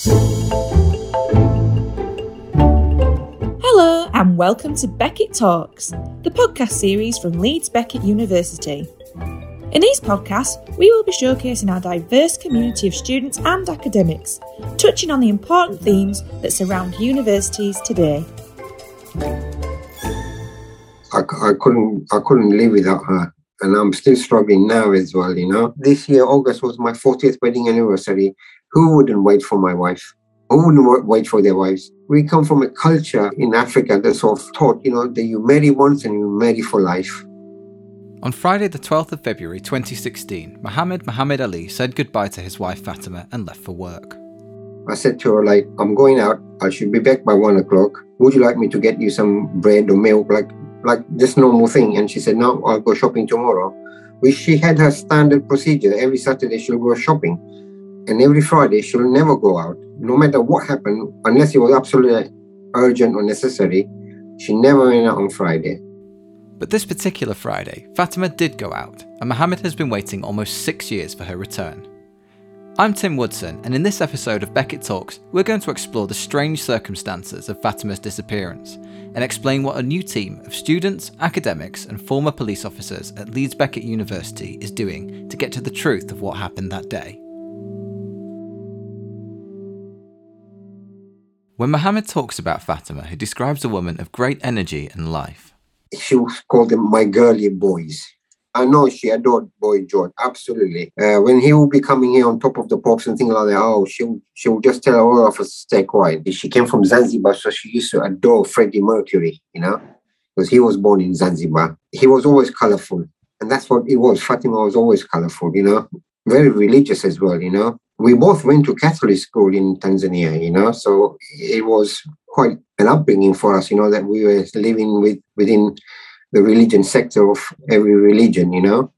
Hello, and welcome to Beckett Talks, the podcast series from Leeds Beckett University. In these podcasts, we will be showcasing our diverse community of students and academics, touching on the important themes that surround universities today. I, I couldn't I couldn't live without her and I'm still struggling now as well, you know. This year, August was my 40th wedding anniversary. Who wouldn't wait for my wife? Who wouldn't wait for their wives? We come from a culture in Africa that's sort of taught, you know, that you marry once and you marry for life. On Friday, the 12th of February 2016, Mohammed Muhammad Ali said goodbye to his wife Fatima and left for work. I said to her, like, I'm going out. I should be back by one o'clock. Would you like me to get you some bread or milk? Like, like this normal thing. And she said, No, I'll go shopping tomorrow. Which she had her standard procedure. Every Saturday she'll go shopping. And every Friday she'll never go out. No matter what happened, unless it was absolutely urgent or necessary, she never went out on Friday. But this particular Friday, Fatima did go out, and Mohammed has been waiting almost six years for her return. I'm Tim Woodson, and in this episode of Beckett Talks, we're going to explore the strange circumstances of Fatima's disappearance and explain what a new team of students, academics, and former police officers at Leeds Beckett University is doing to get to the truth of what happened that day. When Muhammad talks about Fatima, he describes a woman of great energy and life. She called them my girly boys. I know she adored Boy George, absolutely. Uh, when he would be coming here on top of the pops and things like that, oh, she she would just tell all of us to stay quiet. She came from Zanzibar, so she used to adore Freddie Mercury, you know, because he was born in Zanzibar. He was always colorful, and that's what it was. Fatima was always colorful, you know, very religious as well, you know. We both went to Catholic school in Tanzania, you know, so it was quite an upbringing for us, you know, that we were living with within the religion sector of every religion, you know.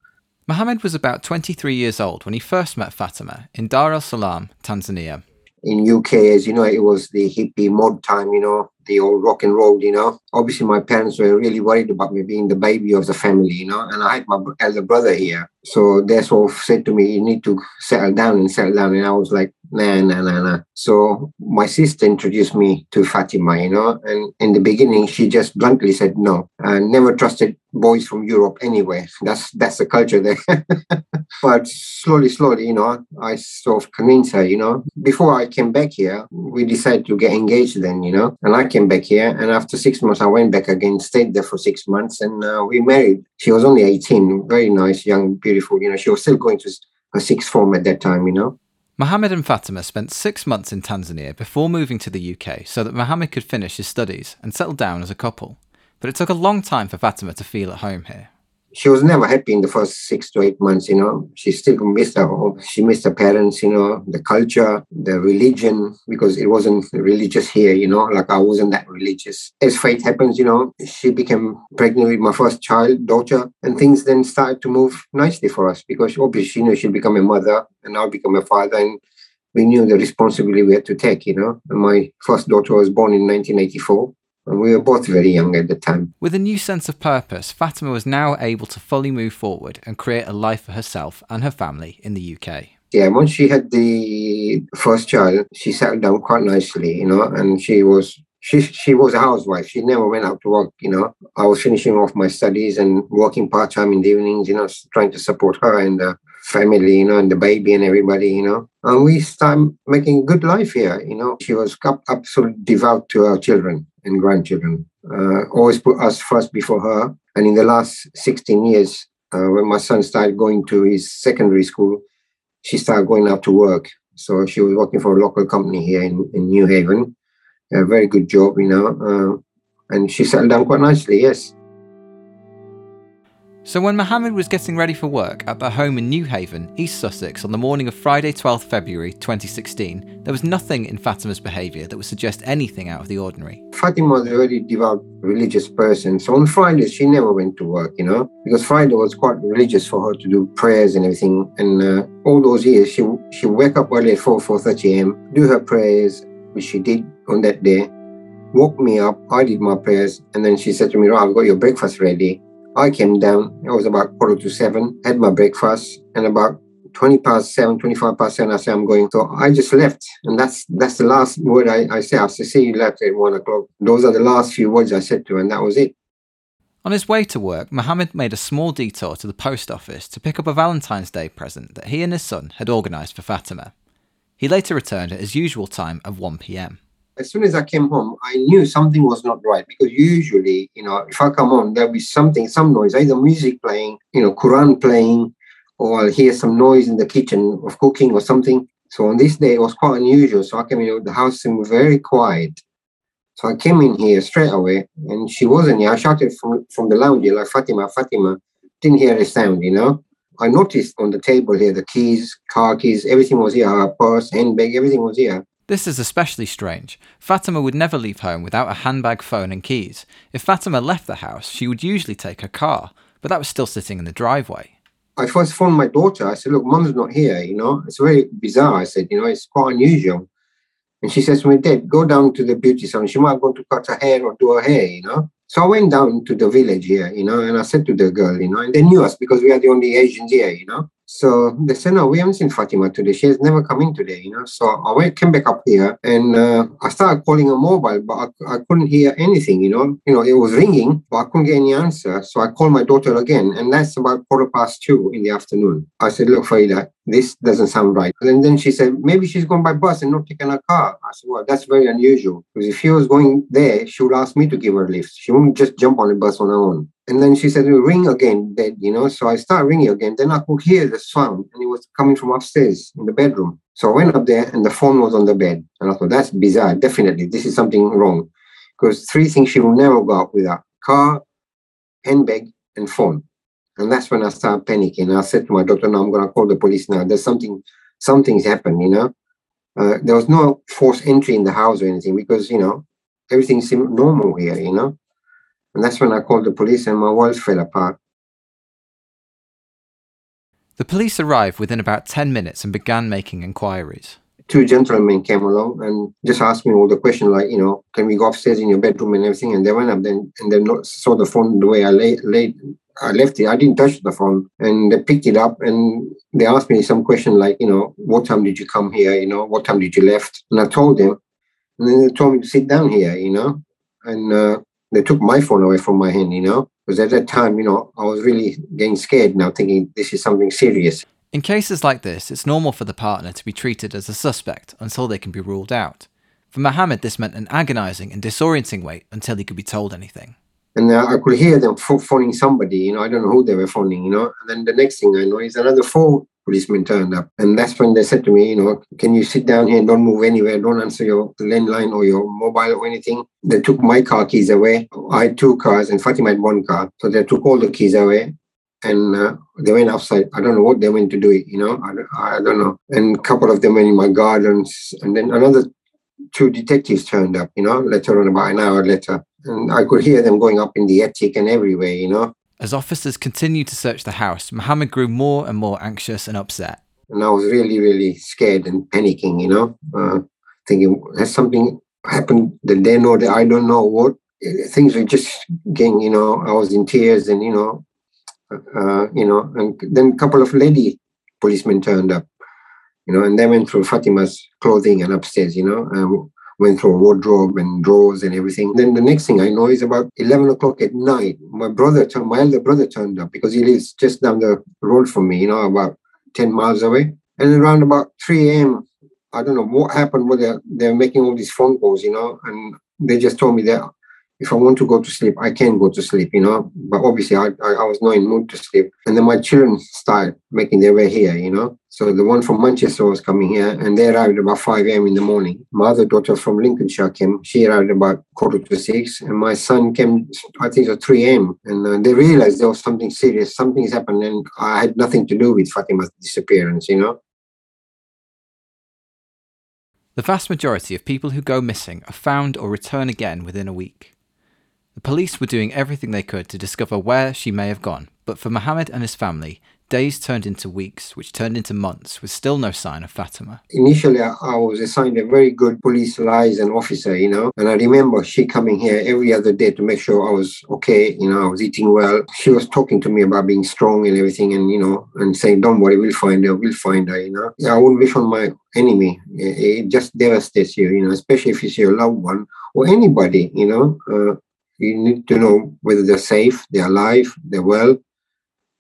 Mohammed was about 23 years old when he first met Fatima in Dar es Salaam, Tanzania. In UK, as you know, it was the hippie mod time, you know, the old rock and roll, you know. Obviously, my parents were really worried about me being the baby of the family, you know, and I had my elder brother here. So they sort of said to me, you need to settle down and settle down. And I was like, nah, nah, nah, nah. So my sister introduced me to Fatima, you know, and in the beginning, she just bluntly said no. I never trusted boys from Europe anyway. That's that's the culture there. but slowly, slowly, you know, I sort of convinced her, you know. Before I came back here, we decided to get engaged then, you know, and I came back here. And after six months, I went back again, stayed there for six months, and uh, we married. She was only 18, very nice, young, beautiful, you know, she was still going to her sixth form at that time, you know. Mohammed and Fatima spent six months in Tanzania before moving to the UK so that Mohammed could finish his studies and settle down as a couple. But it took a long time for Fatima to feel at home here she was never happy in the first six to eight months, you know. She still missed her home. She missed her parents, you know, the culture, the religion, because it wasn't religious here, you know, like I wasn't that religious. As fate happens, you know, she became pregnant with my first child, daughter, and things then started to move nicely for us because obviously she knew she'd become a mother and I'll become a father. And we knew the responsibility we had to take, you know. And my first daughter was born in 1984 and we were both very young at the time. With a new sense of purpose, Fatima was now able to fully move forward and create a life for herself and her family in the UK. Yeah, once she had the first child, she settled down quite nicely, you know, and she was she she was a housewife. She never went out to work, you know. I was finishing off my studies and working part time in the evenings, you know, trying to support her and the family, you know, and the baby and everybody, you know. And we started making a good life here, you know. She was absolutely devout to our children and grandchildren. Uh, always put us first before her. And in the last 16 years, uh, when my son started going to his secondary school, she started going out to work. So she was working for a local company here in, in Newhaven. A very good job, you know. Uh, and she settled down quite nicely, yes. So, when Mohammed was getting ready for work at their home in Newhaven, East Sussex, on the morning of Friday, 12th February 2016, there was nothing in Fatima's behaviour that would suggest anything out of the ordinary. Fatima was a very devout religious person. So, on Fridays, she never went to work, you know, because Friday was quite religious for her to do prayers and everything. And uh, all those years, she she wake up early at 4, 4.30 a.m., do her prayers, which she did on that day, woke me up, I did my prayers, and then she said to me, oh, I've got your breakfast ready I came down, it was about quarter to seven, had my breakfast, and about 20 past 7, 25 past 7, I say I'm going. So I just left. And that's that's the last word I, I say. I say, see you left at 1 o'clock. Those are the last few words I said to her, and that was it. On his way to work, Mohammed made a small detour to the post office to pick up a Valentine's Day present that he and his son had organised for Fatima. He later returned at his usual time of 1 pm. As soon as I came home, I knew something was not right because usually, you know, if I come home, there'll be something, some noise, either music playing, you know, Quran playing, or I'll hear some noise in the kitchen of cooking or something. So on this day, it was quite unusual. So I came in, the house seemed very quiet. So I came in here straight away and she wasn't here. I shouted from, from the lounge, like Fatima, Fatima. Didn't hear a sound, you know. I noticed on the table here the keys, car keys, everything was here, her purse, handbag, everything was here. This is especially strange. Fatima would never leave home without a handbag, phone, and keys. If Fatima left the house, she would usually take her car, but that was still sitting in the driveway. I first phoned my daughter. I said, Look, mum's not here, you know. It's very bizarre. I said, You know, it's quite unusual. And she says to me, Dad, go down to the beauty salon. She might want to cut her hair or do her hair, you know. So I went down to the village here, you know, and I said to the girl, you know, and they knew us because we are the only Asians here, you know. So they said, no, we haven't seen Fatima today. She has never come in today, you know. So I went, came back up here and uh, I started calling her mobile, but I, I, couldn't hear anything, you know. You know, it was ringing, but I couldn't get any answer. So I called my daughter again, and that's about quarter past two in the afternoon. I said, look, Faida, this doesn't sound right. And then she said, maybe she's going by bus and not taking a car. I said, well, that's very unusual. Because if she was going there, she would ask me to give her a lift. She wouldn't just jump on a bus on her own. And then she said, ring again, Dad, you know. So I started ringing again. Then I could hear the sound, and it was coming from upstairs in the bedroom. So I went up there, and the phone was on the bed. And I thought, that's bizarre. Definitely, this is something wrong. Because three things she will never go out without car, handbag, and phone. And that's when I started panicking. I said to my doctor, no, I'm going to call the police now. There's something, something's happened, you know. Uh, there was no forced entry in the house or anything because, you know, everything seemed normal here, you know. And that's when I called the police and my world fell apart. The police arrived within about 10 minutes and began making inquiries. Two gentlemen came along and just asked me all the questions like, you know, can we go upstairs in your bedroom and everything? And they went up then and they saw the phone the way I lay, laid, I left it. I didn't touch the phone. And they picked it up and they asked me some question like, you know, what time did you come here? You know, what time did you left? And I told them. And then they told me to sit down here, you know. And uh, they took my phone away from my hand, you know, because at that time, you know, I was really getting scared now, thinking this is something serious. In cases like this, it's normal for the partner to be treated as a suspect until they can be ruled out. For Mohammed, this meant an agonizing and disorienting wait until he could be told anything. And uh, I could hear them phoning somebody, you know, I don't know who they were phoning, you know. And then the next thing I know is another phone policemen turned up. And that's when they said to me, you know, can you sit down here and don't move anywhere? Don't answer your landline or your mobile or anything. They took my car keys away. I had two cars and Fatima had one car. So they took all the keys away and uh, they went outside. I don't know what they went to do you know, I, I don't know. And a couple of them went in my gardens. And then another two detectives turned up, you know, later on, about an hour later. And I could hear them going up in the attic and everywhere, you know. As officers continued to search the house, Mohammed grew more and more anxious and upset. And I was really, really scared and panicking, you know, uh, thinking, has something happened that they know that I don't know what? Things were just getting, you know, I was in tears and, you know, uh, you know, and then a couple of lady policemen turned up, you know, and they went through Fatima's clothing and upstairs, you know, um, went through a wardrobe and drawers and everything. Then the next thing I know is about 11 o'clock at night. My brother, turned, my elder brother turned up because he lives just down the road from me, you know, about 10 miles away. And around about 3 a.m., I don't know what happened, but they're, they're making all these phone calls, you know, and they just told me that if I want to go to sleep, I can go to sleep, you know. But obviously, I, I, I, was not in mood to sleep. And then my children started making their way here, you know. So the one from Manchester was coming here, and they arrived about 5 a.m. in the morning. My other daughter from Lincolnshire came. She arrived about quarter to six, and my son came, I think, at 3 a.m. And uh, they realized there was something serious, something's happened, and I had nothing to do with Fatima's disappearance, you know. The vast majority of people who go missing are found or return again within a week. The police were doing everything they could to discover where she may have gone, but for Mohammed and his family, days turned into weeks, which turned into months, with still no sign of Fatima. Initially, I was assigned a very good police liaison officer, you know, and I remember she coming here every other day to make sure I was okay, you know, I was eating well. She was talking to me about being strong and everything, and, you know, and saying, don't worry, we'll find her, we'll find her, you know. I wouldn't wish on my enemy. It just devastates you, you know, especially if it's your loved one or anybody, you know. Uh, you need to know whether they're safe, they're alive, they're well,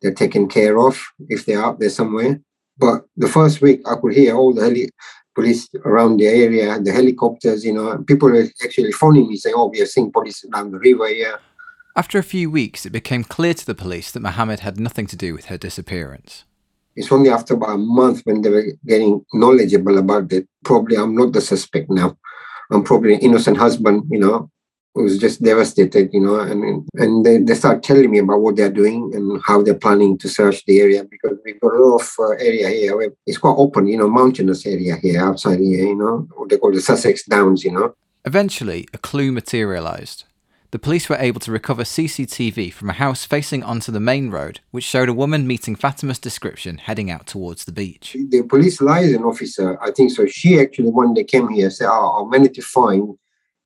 they're taken care of if they're out there somewhere. But the first week, I could hear all the heli- police around the area, the helicopters, you know, people were actually phoning me saying, oh, we are seeing police down the river here. After a few weeks, it became clear to the police that Mohammed had nothing to do with her disappearance. It's only after about a month when they were getting knowledgeable about it. Probably I'm not the suspect now. I'm probably an innocent husband, you know, was just devastated, you know, and and they, they start telling me about what they're doing and how they're planning to search the area because we've got a lot of uh, area here where it's quite open, you know, mountainous area here outside here, you know, what they call the Sussex Downs, you know. Eventually, a clue materialised. The police were able to recover CCTV from a house facing onto the main road, which showed a woman meeting Fatima's description heading out towards the beach. The police liaison officer, I think so, she actually, when they came here, said, oh, I managed to find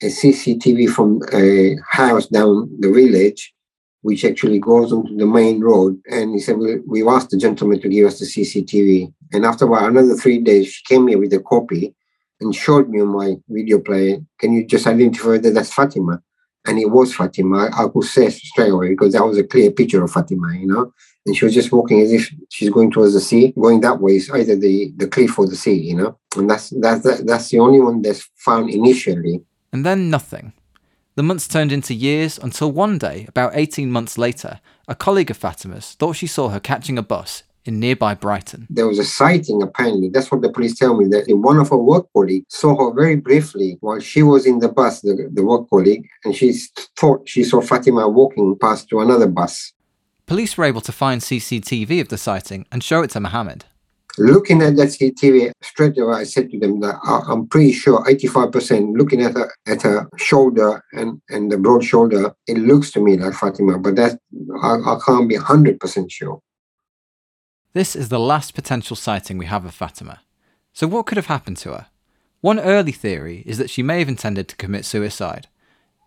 a CCTV from a house down the village, which actually goes onto the main road. And he said, well, We've asked the gentleman to give us the CCTV. And after about another three days, she came here with a copy and showed me on my video player, Can you just identify that that's Fatima? And it was Fatima. I, I could say straight away because that was a clear picture of Fatima, you know. And she was just walking as if she's going towards the sea. Going that way is either the, the cliff or the sea, you know. And that's that's that's the only one that's found initially and then nothing. The months turned into years until one day, about 18 months later, a colleague of Fatima's thought she saw her catching a bus in nearby Brighton. There was a sighting, apparently. That's what the police tell me, that one of her work colleagues saw her very briefly while she was in the bus, the, the work colleague, and she thought she saw Fatima walking past to another bus. Police were able to find CCTV of the sighting and show it to Mohammed. Looking at that CCTV, straight away I said to them that I'm pretty sure 85% looking at her at her shoulder and, and the broad shoulder, it looks to me like Fatima, but that I, I can't be 100% sure. This is the last potential sighting we have of Fatima. So what could have happened to her? One early theory is that she may have intended to commit suicide.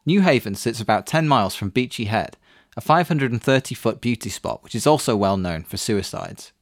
Newhaven sits about 10 miles from Beachy Head, a 530 foot beauty spot which is also well known for suicides.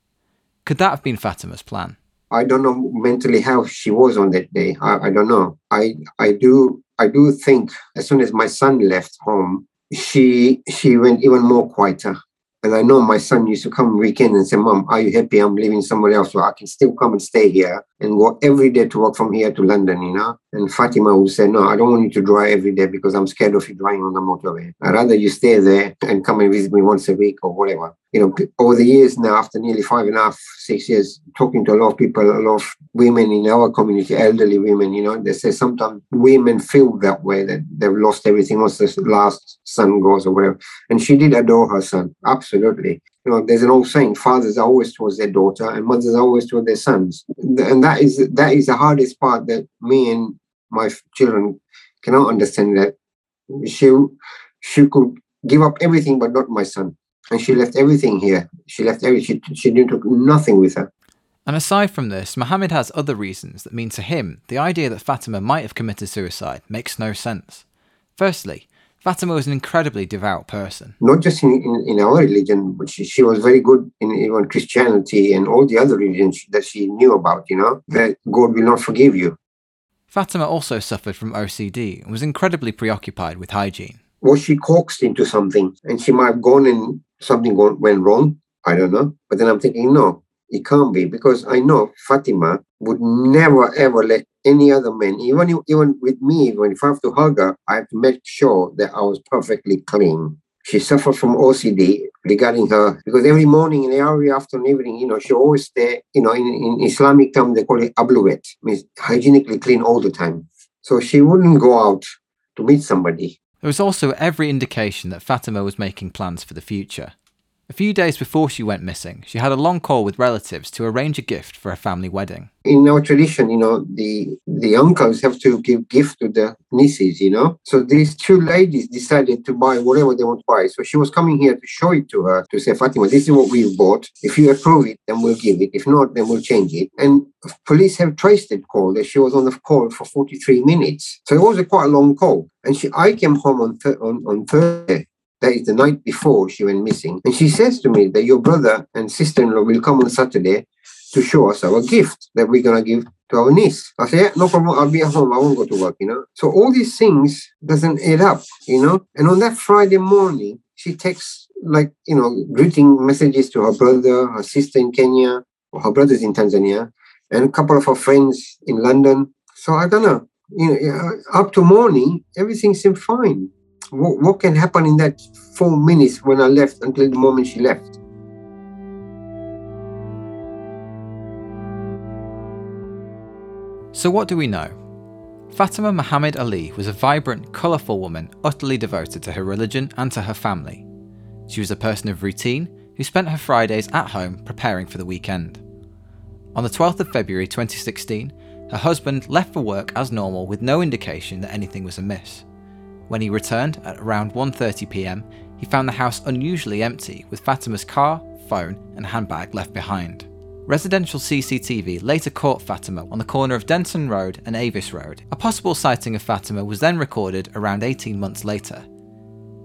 Could that have been Fatima's plan? I don't know mentally how she was on that day. I, I don't know. I I do I do think as soon as my son left home, she she went even more quieter. And I know my son used to come weekend and say, Mom, are you happy I'm living somewhere else so I can still come and stay here and go every day to work from here to London, you know? And Fatima would say, No, I don't want you to drive every day because I'm scared of you driving on the motorway. I'd rather you stay there and come and visit me once a week or whatever you know, over the years now, after nearly five and a half, six years, talking to a lot of people, a lot of women in our community, elderly women, you know, they say sometimes women feel that way, that they've lost everything once the last son goes or whatever. And she did adore her son, absolutely. You know, there's an old saying, fathers are always towards their daughter and mothers are always towards their sons. And that is that is the hardest part that me and my children cannot understand that she she could give up everything but not my son and she left everything here. She left everything. She, she didn't took nothing with her. And aside from this, Mohammed has other reasons that mean to him the idea that Fatima might have committed suicide makes no sense. Firstly, Fatima was an incredibly devout person. Not just in, in, in our religion, but she, she was very good in even Christianity and all the other religions that she knew about, you know, that God will not forgive you. Fatima also suffered from OCD and was incredibly preoccupied with hygiene. Was she coaxed into something and she might have gone and something went wrong. I don't know. But then I'm thinking, no, it can't be because I know Fatima would never ever let any other man, even even with me, when if I have to hug her, I have to make sure that I was perfectly clean. She suffered from OCD regarding her because every morning and every afternoon, evening, you know, she always stay, you know, in, in Islamic term they call it abluwet, means hygienically clean all the time. So she wouldn't go out to meet somebody there was also every indication that Fatima was making plans for the future. A few days before she went missing, she had a long call with relatives to arrange a gift for a family wedding. In our tradition, you know, the the uncles have to give gift to the nieces, you know. So these two ladies decided to buy whatever they want to buy. So she was coming here to show it to her to say, Fatima, this is what we've bought. If you approve it, then we'll give it. If not, then we'll change it. And police have traced that call that she was on the call for 43 minutes. So it was a quite a long call. And she, I came home on, th- on, on Thursday that is the night before she went missing. And she says to me that your brother and sister in law will come on Saturday to show us our gift that we're going to give to our niece. I say, yeah, no problem. I'll be at home. I won't go to work, you know. So all these things doesn't add up, you know. And on that Friday morning, she texts like, you know, greeting messages to her brother, her sister in Kenya, or her brothers in Tanzania, and a couple of her friends in London. So I don't know. You know, up to morning, everything seemed fine what, what can happen in that four minutes when I left until the moment she left? So, what do we know? Fatima Muhammad Ali was a vibrant, colourful woman utterly devoted to her religion and to her family. She was a person of routine who spent her Fridays at home preparing for the weekend. On the 12th of February 2016, her husband left for work as normal with no indication that anything was amiss. When he returned at around 1:30 p.m., he found the house unusually empty with Fatima's car, phone, and handbag left behind. Residential CCTV later caught Fatima on the corner of Denton Road and Avis Road. A possible sighting of Fatima was then recorded around 18 months later.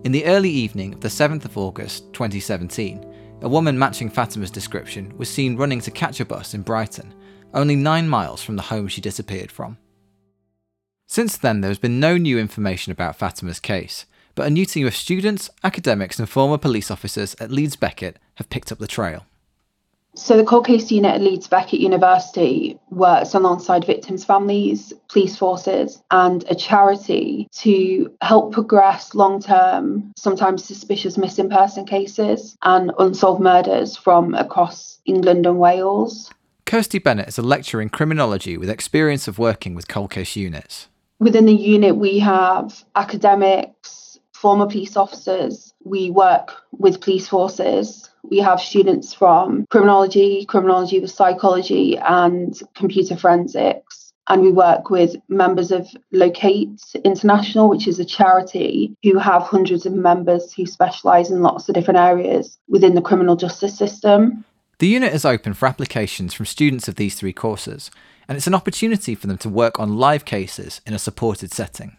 In the early evening of the 7th of August 2017, a woman matching Fatima's description was seen running to catch a bus in Brighton, only nine miles from the home she disappeared from. Since then, there has been no new information about Fatima's case, but a new team of students, academics, and former police officers at Leeds Beckett have picked up the trail. So, the cold case unit at Leeds Beckett University works alongside victims' families, police forces, and a charity to help progress long term, sometimes suspicious missing person cases and unsolved murders from across England and Wales. Kirsty Bennett is a lecturer in criminology with experience of working with cold case units. Within the unit, we have academics, former police officers. We work with police forces. We have students from criminology, criminology with psychology, and computer forensics. And we work with members of Locate International, which is a charity who have hundreds of members who specialise in lots of different areas within the criminal justice system. The unit is open for applications from students of these three courses, and it's an opportunity for them to work on live cases in a supported setting.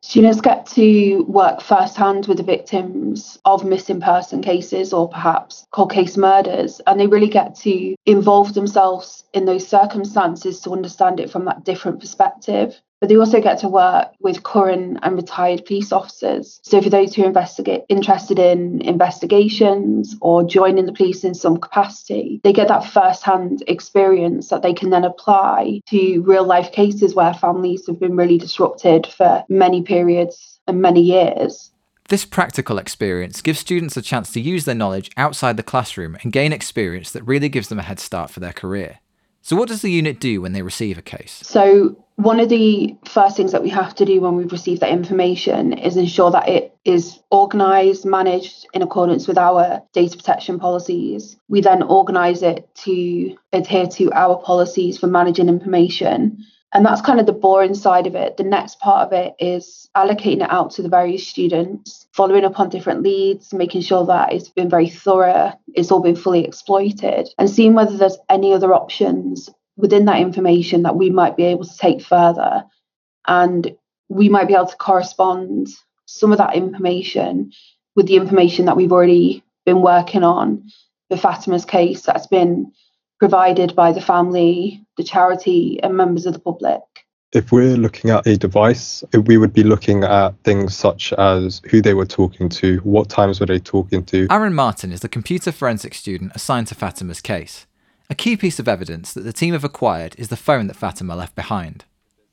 Students get to work firsthand with the victims of missing person cases or perhaps cold case murders, and they really get to involve themselves in those circumstances to understand it from that different perspective but they also get to work with current and retired police officers. So for those who are interested in investigations or joining the police in some capacity, they get that first-hand experience that they can then apply to real life cases where families have been really disrupted for many periods and many years. This practical experience gives students a chance to use their knowledge outside the classroom and gain experience that really gives them a head start for their career. So, what does the unit do when they receive a case? So, one of the first things that we have to do when we've received that information is ensure that it is organised, managed in accordance with our data protection policies. We then organise it to adhere to our policies for managing information. And that's kind of the boring side of it. The next part of it is allocating it out to the various students, following up on different leads, making sure that it's been very thorough, it's all been fully exploited, and seeing whether there's any other options within that information that we might be able to take further. And we might be able to correspond some of that information with the information that we've already been working on for Fatima's case that's been provided by the family, the charity, and members of the public. If we're looking at a device, we would be looking at things such as who they were talking to, what times were they talking to. Aaron Martin is the computer forensics student assigned to Fatima's case. A key piece of evidence that the team have acquired is the phone that Fatima left behind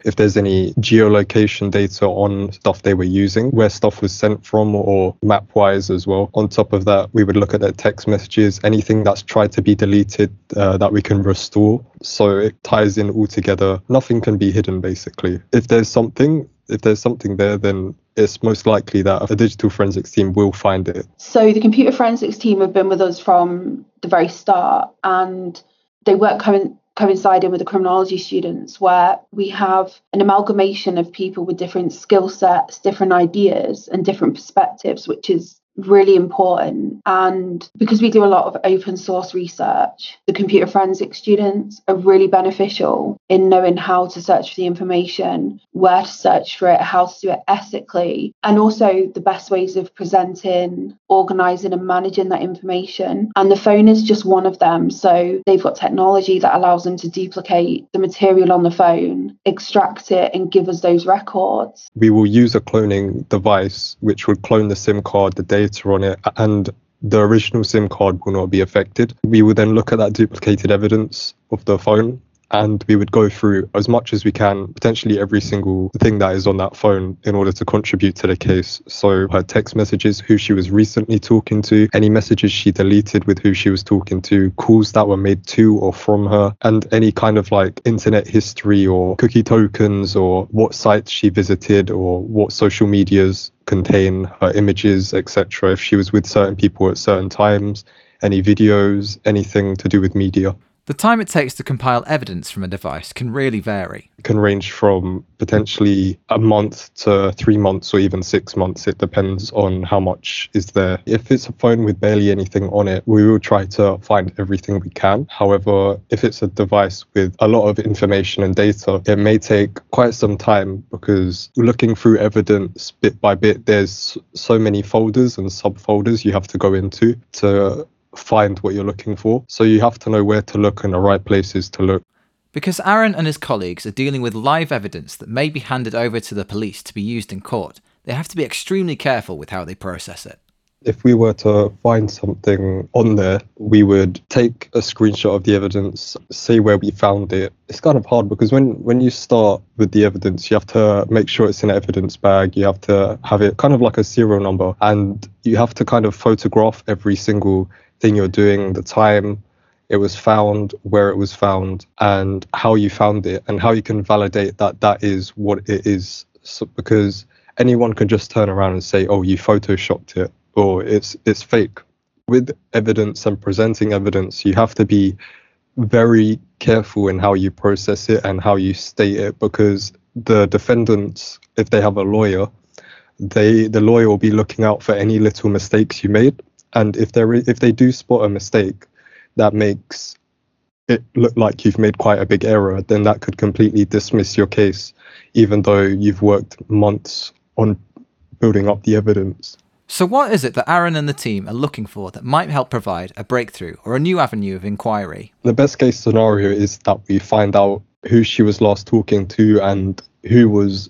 if there's any geolocation data on stuff they were using, where stuff was sent from, or map wise as well. On top of that, we would look at their text messages, anything that's tried to be deleted uh, that we can restore. So it ties in all together. Nothing can be hidden basically. If there's something, if there's something there, then it's most likely that a digital forensics team will find it. So the computer forensics team have been with us from the very start and they work co- coinciding with the criminology students where we have an amalgamation of people with different skill sets, different ideas and different perspectives, which is really important. And because we do a lot of open source research, the computer forensics students are really beneficial in knowing how to search for the information, where to search for it, how to do it ethically, and also the best ways of presenting, organizing, and managing that information. And the phone is just one of them. So they've got technology that allows them to duplicate the material on the phone, extract it, and give us those records. We will use a cloning device which would clone the SIM card, the data on it and the original SIM card will not be affected. We will then look at that duplicated evidence of the phone and we would go through as much as we can, potentially every single thing that is on that phone in order to contribute to the case. So her text messages, who she was recently talking to, any messages she deleted with who she was talking to, calls that were made to or from her, and any kind of like internet history or cookie tokens or what sites she visited or what social medias contain her images, etc. If she was with certain people at certain times, any videos, anything to do with media. The time it takes to compile evidence from a device can really vary. It can range from potentially a month to three months or even six months. It depends on how much is there. If it's a phone with barely anything on it, we will try to find everything we can. However, if it's a device with a lot of information and data, it may take quite some time because looking through evidence bit by bit, there's so many folders and subfolders you have to go into to find what you're looking for. So you have to know where to look and the right places to look. Because Aaron and his colleagues are dealing with live evidence that may be handed over to the police to be used in court, they have to be extremely careful with how they process it. If we were to find something on there, we would take a screenshot of the evidence, say where we found it. It's kind of hard because when, when you start with the evidence, you have to make sure it's in an evidence bag. You have to have it kind of like a serial number, and you have to kind of photograph every single thing you're doing, the time it was found, where it was found, and how you found it, and how you can validate that that is what it is. So, because anyone can just turn around and say, "Oh, you photoshopped it," or "It's it's fake." With evidence and presenting evidence, you have to be very careful in how you process it and how you state it, because the defendants, if they have a lawyer, they the lawyer will be looking out for any little mistakes you made and if there if they do spot a mistake that makes it look like you've made quite a big error, then that could completely dismiss your case, even though you've worked months on building up the evidence. So, what is it that Aaron and the team are looking for that might help provide a breakthrough or a new avenue of inquiry? The best case scenario is that we find out who she was last talking to and who was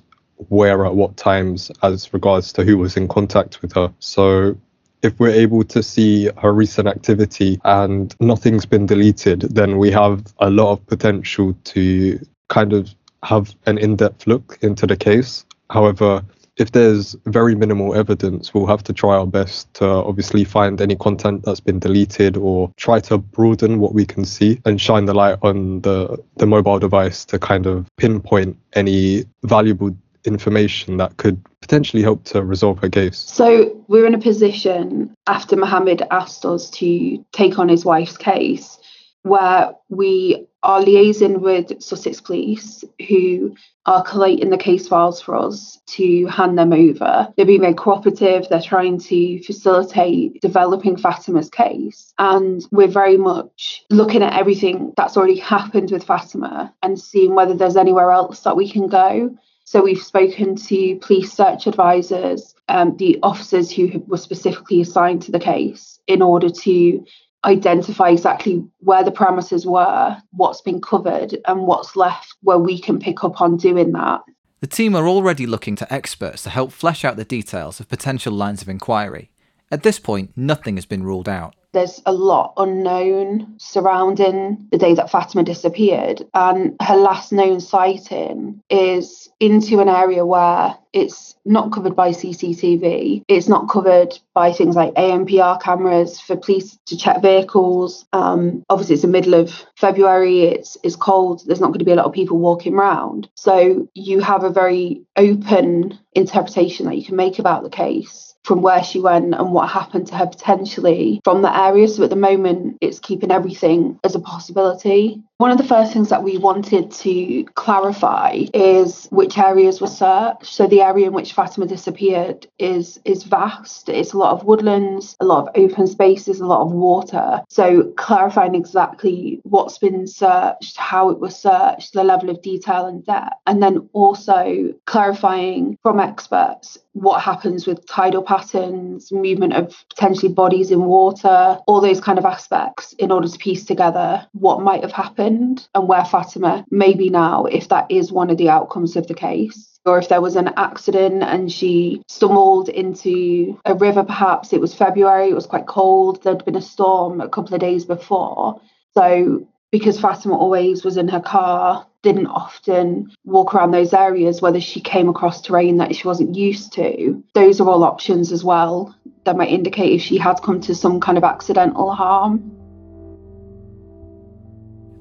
where at what times as regards to who was in contact with her. So, if we're able to see her recent activity and nothing's been deleted, then we have a lot of potential to kind of have an in depth look into the case. However, if there's very minimal evidence, we'll have to try our best to obviously find any content that's been deleted or try to broaden what we can see and shine the light on the, the mobile device to kind of pinpoint any valuable information that could potentially help to resolve her case? So we're in a position after Mohammed asked us to take on his wife's case where we are liaising with Sussex Police, who are collating the case files for us to hand them over. They're being very cooperative, they're trying to facilitate developing Fatima's case. And we're very much looking at everything that's already happened with Fatima and seeing whether there's anywhere else that we can go. So we've spoken to police search advisors, um, the officers who were specifically assigned to the case, in order to identify exactly where the parameters were, what's been covered, and what's left where we can pick up on doing that. The team are already looking to experts to help flesh out the details of potential lines of inquiry. At this point, nothing has been ruled out there's a lot unknown surrounding the day that Fatima disappeared. And her last known sighting is into an area where it's not covered by CCTV. It's not covered by things like ANPR cameras for police to check vehicles. Um, obviously, it's the middle of February. It's it's cold. There's not going to be a lot of people walking around. So you have a very open interpretation that you can make about the case from where she went and what happened to her potentially from that area. So at the moment, it's keeping everything as a possibility. One of the first things that we wanted to clarify is which areas were searched. So the area in which Fatima disappeared is is vast. It's a lot of woodlands, a lot of open spaces, a lot of water. So clarifying exactly what's been searched, how it was searched, the level of detail and depth, and then also clarifying from experts what happens with tidal patterns, movement of potentially bodies in water, all those kind of aspects in order to piece together what might have happened and where Fatima may be now, if that is one of the outcomes of the case. Or if there was an accident and she stumbled into a river, perhaps it was February, it was quite cold, there'd been a storm a couple of days before. So because Fatima always was in her car, didn't often walk around those areas, whether she came across terrain that she wasn't used to. Those are all options as well that might indicate if she had come to some kind of accidental harm.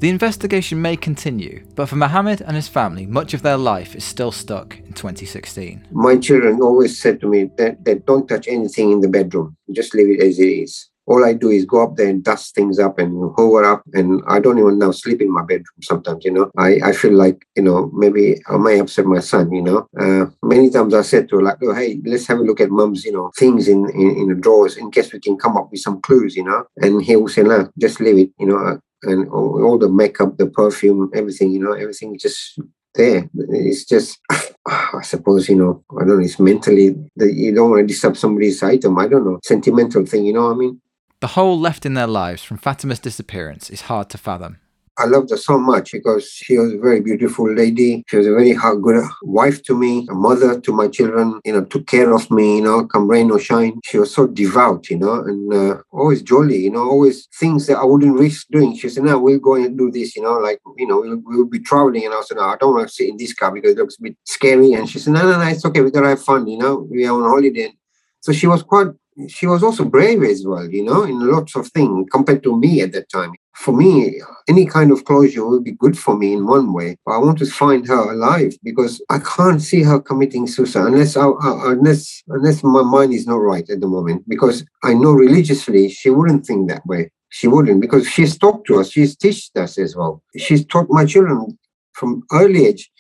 The investigation may continue, but for Mohammed and his family, much of their life is still stuck in 2016. My children always said to me that, that don't touch anything in the bedroom, just leave it as it is all I do is go up there and dust things up and hover up. And I don't even now sleep in my bedroom sometimes, you know. I, I feel like, you know, maybe I may upset my son, you know. Uh, many times I said to her, like, oh, hey, let's have a look at mum's, you know, things in, in, in the drawers in case we can come up with some clues, you know. And he will say, no, just leave it, you know. And all, all the makeup, the perfume, everything, you know, everything just there. It's just, I suppose, you know, I don't know, it's mentally, that you don't want to disturb somebody's item. I don't know, sentimental thing, you know what I mean? The hole left in their lives from Fatima's disappearance is hard to fathom. I loved her so much because she was a very beautiful lady. She was a very good wife to me, a mother to my children, you know, took care of me, you know, come rain or shine. She was so devout, you know, and uh, always jolly, you know, always things that I wouldn't risk doing. She said, no, we'll go and do this, you know, like, you know, we'll, we'll be traveling. And I said, no, I don't want to sit in this car because it looks a bit scary. And she said, no, no, no, it's okay. We got to have fun, you know, we are on holiday. So she was quite she was also brave as well, you know, in lots of things compared to me at that time. For me, any kind of closure would be good for me in one way. I want to find her alive because I can't see her committing suicide unless I, uh, unless unless my mind is not right at the moment. Because I know religiously she wouldn't think that way. She wouldn't because she's talked to us. She's taught us as well. She's taught my children from early age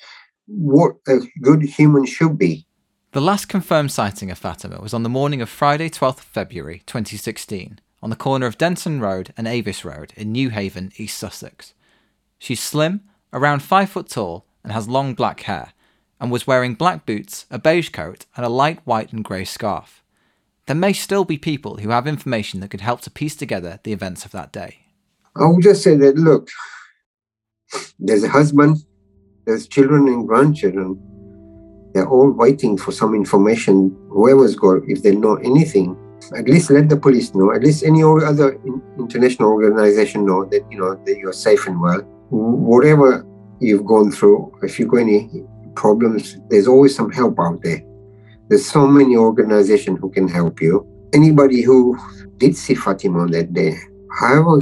what a good human should be the last confirmed sighting of Fatima was on the morning of Friday, 12th February 2016, on the corner of Denton Road and Avis Road in Newhaven, East Sussex. She's slim, around 5 foot tall, and has long black hair, and was wearing black boots, a beige coat, and a light white and grey scarf. There may still be people who have information that could help to piece together the events of that day. I will just say that look, there's a husband, there's children and grandchildren they're all waiting for some information. Whoever's got, if they know anything, at least let the police know. At least any other international organization know that you know that you're safe and well. Whatever you've gone through, if you've got any problems, there's always some help out there. There's so many organizations who can help you. Anybody who did see Fatima on that day, however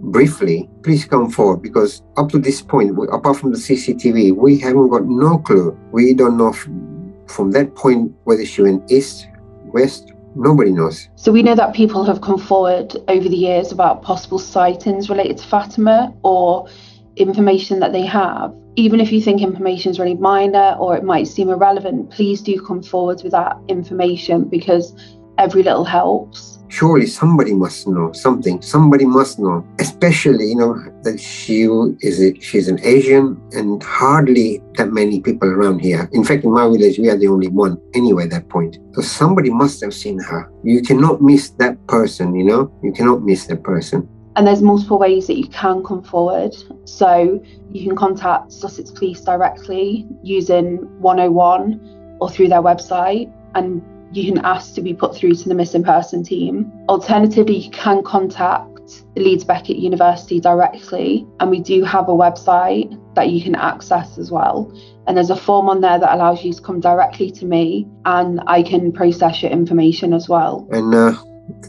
briefly, please come forward because up to this point, apart from the CCTV, we haven't got no clue. We don't know from that point whether she went east, west, nobody knows. So we know that people have come forward over the years about possible sightings related to Fatima or information that they have. Even if you think information is really minor or it might seem irrelevant, please do come forward with that information because every little helps. Surely somebody must know something. Somebody must know especially you know that she is a, she's an asian and hardly that many people around here. In fact in my village we are the only one anyway at that point. So somebody must have seen her. You cannot miss that person you know? You cannot miss that person. And there's multiple ways that you can come forward. So you can contact sussex police directly using 101 or through their website and you can ask to be put through to the missing person team. Alternatively, you can contact contact Leeds Beckett University directly, and we do have a website that you can access as well. And there's a form on there that allows you to come directly to me, and I can process your information as well. And uh,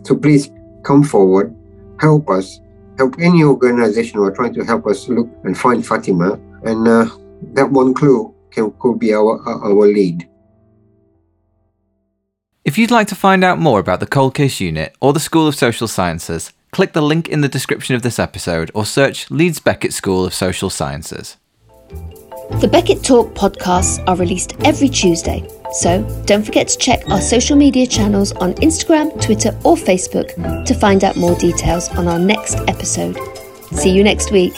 so please come forward, help us, help any organization who are trying to help us look and find Fatima. And uh, that one clue can, could be our, our lead. If you'd like to find out more about the Cold Case Unit or the School of Social Sciences, click the link in the description of this episode or search Leeds Beckett School of Social Sciences. The Beckett Talk podcasts are released every Tuesday, so don't forget to check our social media channels on Instagram, Twitter, or Facebook to find out more details on our next episode. See you next week.